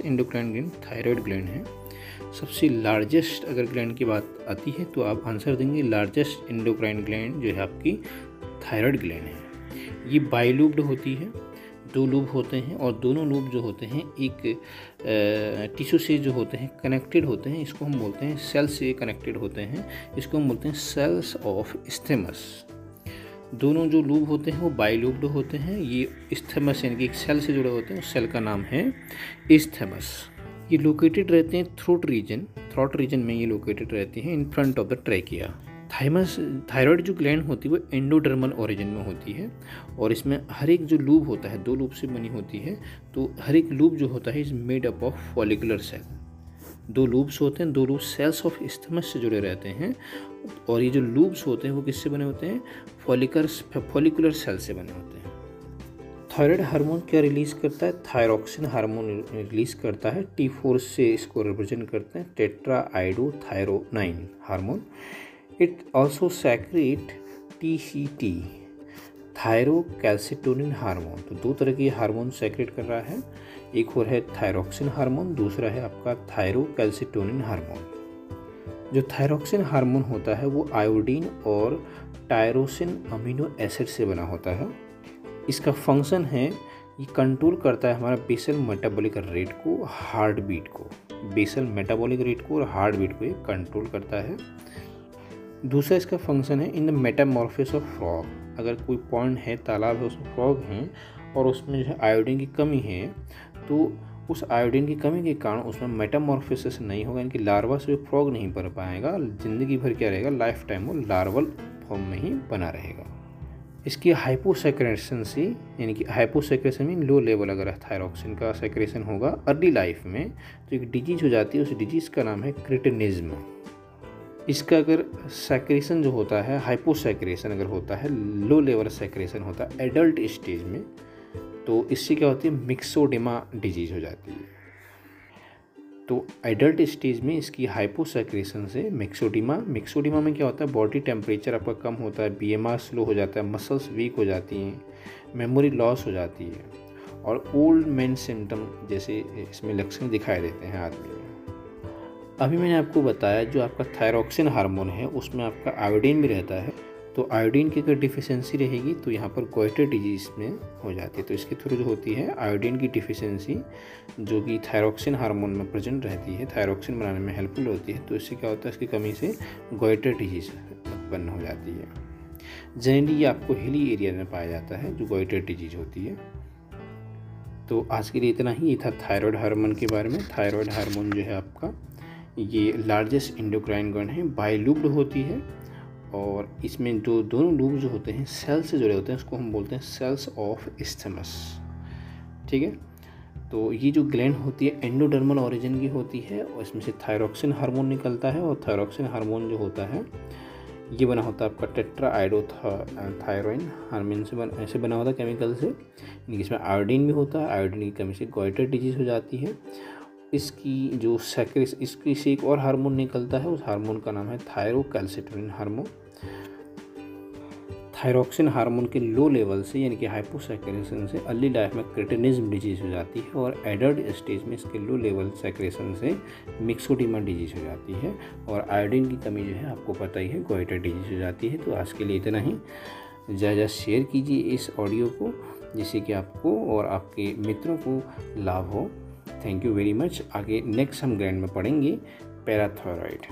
Endocrine gland thyroid gland है। सबसे largest अगर ग्लैंड की बात आती है तो आप आंसर देंगे लार्जेस्ट इंडोक्राइन ग्लैंड जो है आपकी थायराइड ग्लैंड है। ये बाइलूब्ड होती है, दो लूब होते हैं और दोनों लूब जो होते हैं, एक टिश्यू से जो होते हैं कनेक्टेड होते हैं, इसको हम बोलते हैं सेल से कनेक्टेड होते हैं, इसको हम बोलते हैं सेल्स ऑफ़ स्टेमस दोनों जो लूब होते हैं, वो बाइलूब्ड होते हैं। ये स्थेमस, यानी कि एक सेल से जुड़े होते हैं, उस सेल का नाम है स्थेमस। ये लोकेटेड रहते हैं थ्रोट रीजन थ्रोट रीजन में ये लोकेटेड रहते हैं in front of the trachea thymus thyroid जो ग्लैंड होती है, वो एंडोडर्मल ओरिजिन में होती है। और इसमें हर एक जो लूब होता है, दो लूब से बनी होती है तो हर एक लूब जो होता है is made up of follicular cell दो लूब्स होते हैं, दो लूब सेल्स ऑफ़ स्थमस से जुड़े रहते हैं। और ये जो लूब्स होते हैं, वो किससे बने होते हैं? फॉलिकर फॉलिकुलर सेल से बने होते हैं। थायराइड हार्मोन क्या रिलीज़ करता है? थायरोक्सिन हार्मोन रिलीज़ करता है। टी फोर से इसको रिप्रेजेंट करते हैं। Tetraiodothyronine hormone it also secrete T C T thyrocalcitonin hormone तो दो तरह के हार्मोन सेक्रेट कर रहा है। एक और है थायरोक्सिन हार्मोन दूसरा है आपका थायरो कैल्सिटोनिन हार्मोन जो थायरोक्सिन हार्मोन होता है, वो आयोडीन और टायरोसिन अमीनो एसिड से बना होता है। इसका फ़ंक्शन है ये कंट्रोल करता है हमारा बेसल मेटाबॉलिक रेट को, हार्ट बीट को। बेसल मेटाबॉलिक रेट को और हार्ट बीट को ये कंट्रोल करता है। दूसरा इसका फ़ंक्शन है in the metamorphosis of frog. अगर कोई पॉइंट है, तालाब है, उसमें फ्रॉग हैं और उसमें जो है आयोडीन की कमी है तो उस आयोडीन की कमी के कारण उसमें मेटामॉर्फिस नहीं होगा, यानी कि लार्वा से फ्रॉग नहीं बन पाएगा, ज़िंदगी भर क्या रहेगा लाइफ टाइम वो लार्वल फॉर्म में ही बना रहेगा। इसकी हाइपोसेक्रेशन से, यानी कि हाइपोसेक्रेशन में लो लेवल अगर थायरोक्सिन का सेक्रेशन होगा अर्ली लाइफ में तो एक डिज़ीज़ हो जाती है, उस डिज़ीज़ का नाम है क्रिटनिज्म इसका अगर सेक्रेशन जो होता है हाइपोसेक्रेशन अगर होता है लो लेवल सेक्रेशन होता है एडल्ट स्टेज में तो इससे क्या होती है मिक्सोडिमा डिज़ीज़ हो जाती है। तो एडल्ट स्टेज में इसकी हाइपोसेक्रेशन से मिक्सोडिमा मिक्सोडिमा में क्या होता है बॉडी टेम्परेचर आपका कम होता है बीएमआर स्लो हो जाता है मसल्स वीक हो जाती हैं मेमोरी लॉस हो जाती है और ओल्ड मैन सिम्टम जैसे इसमें लक्षण दिखाई देते हैं आदमी में। अभी मैंने आपको बताया जो आपका थायरोक्सिन हार्मोन है, उसमें आपका आयोडीन भी रहता है तो आयोडीन की अगर डिफिशेंसी रहेगी तो यहाँ पर गोइटर डिज़ीज़ में हो जाती है। तो इसके थ्रू जो होती है आयोडीन की डिफिशेंसी जो कि थायरोक्सिन हार्मोन में प्रेजेंट रहती है थायरोक्सिन बनाने में हेल्पफुल होती है तो इससे क्या होता है, इसकी कमी से गोइटर डिज़ीज़ उत्पन्न हो जाती है। जनरली ये आपको हिली एरिया में पाया जाता है, जो गोइटर डिज़ीज़ होती है। तो आज के लिए इतना ही, ये था थायराइड हार्मोन के बारे में। थायराइड हार्मोन जो है आपका, ये लार्जेस्ट इंडोक्राइन गन है बाइलूब्ड होती है। और इसमें जो दोनों लूब जो होते हैं सेल से जुड़े होते हैं, उसको हम बोलते हैं सेल्स ऑफ़ स्थमस ठीक है? तो ये जो ग्लैंड होती है एंडोडर्मल ओरिजिन की होती है, और इसमें से थायरोक्सिन हार्मोन निकलता है, और थायरोक्सिन हार्मोन जो होता है, ये बना होता है आपका टेट्रा आइडो थायरोइन हार्मिन से बन, ऐसे बना होता है केमिकल से। इसमें आयोडीन भी होता है आयोडीन की कमी से गोइटर डिज़ीज़ हो जाती है। इसकी जो सेक्रेस इसकी से एक और हार्मोन निकलता है, उस हार्मोन का नाम है थायरोकैल्सिटोनिन हार्मोन थायरोक्सिन हार्मोन के लो लेवल से, यानी कि हाइपोसाइक्रेशन से अर्ली लाइफ में क्रिटेनिज्म डिज़ीज़ हो जाती है और एडल्ट स्टेज में इसके लो लेवल सेक्रेशन से मिक्सोडिमा डिज़ीज़ हो जाती है और आयोडीन की कमी जो है आपको पता ही है गोइटर डिज़ीज़ हो जाती है। तो आज के लिए इतना ही। ज़्यादा शेयर कीजिए इस ऑडियो को, जिससे कि आपको और आपके मित्रों को लाभ हो। Thank you very much. आगे नेक्स्ट हम ग्रैंड में पढ़ेंगे पैराथोराइड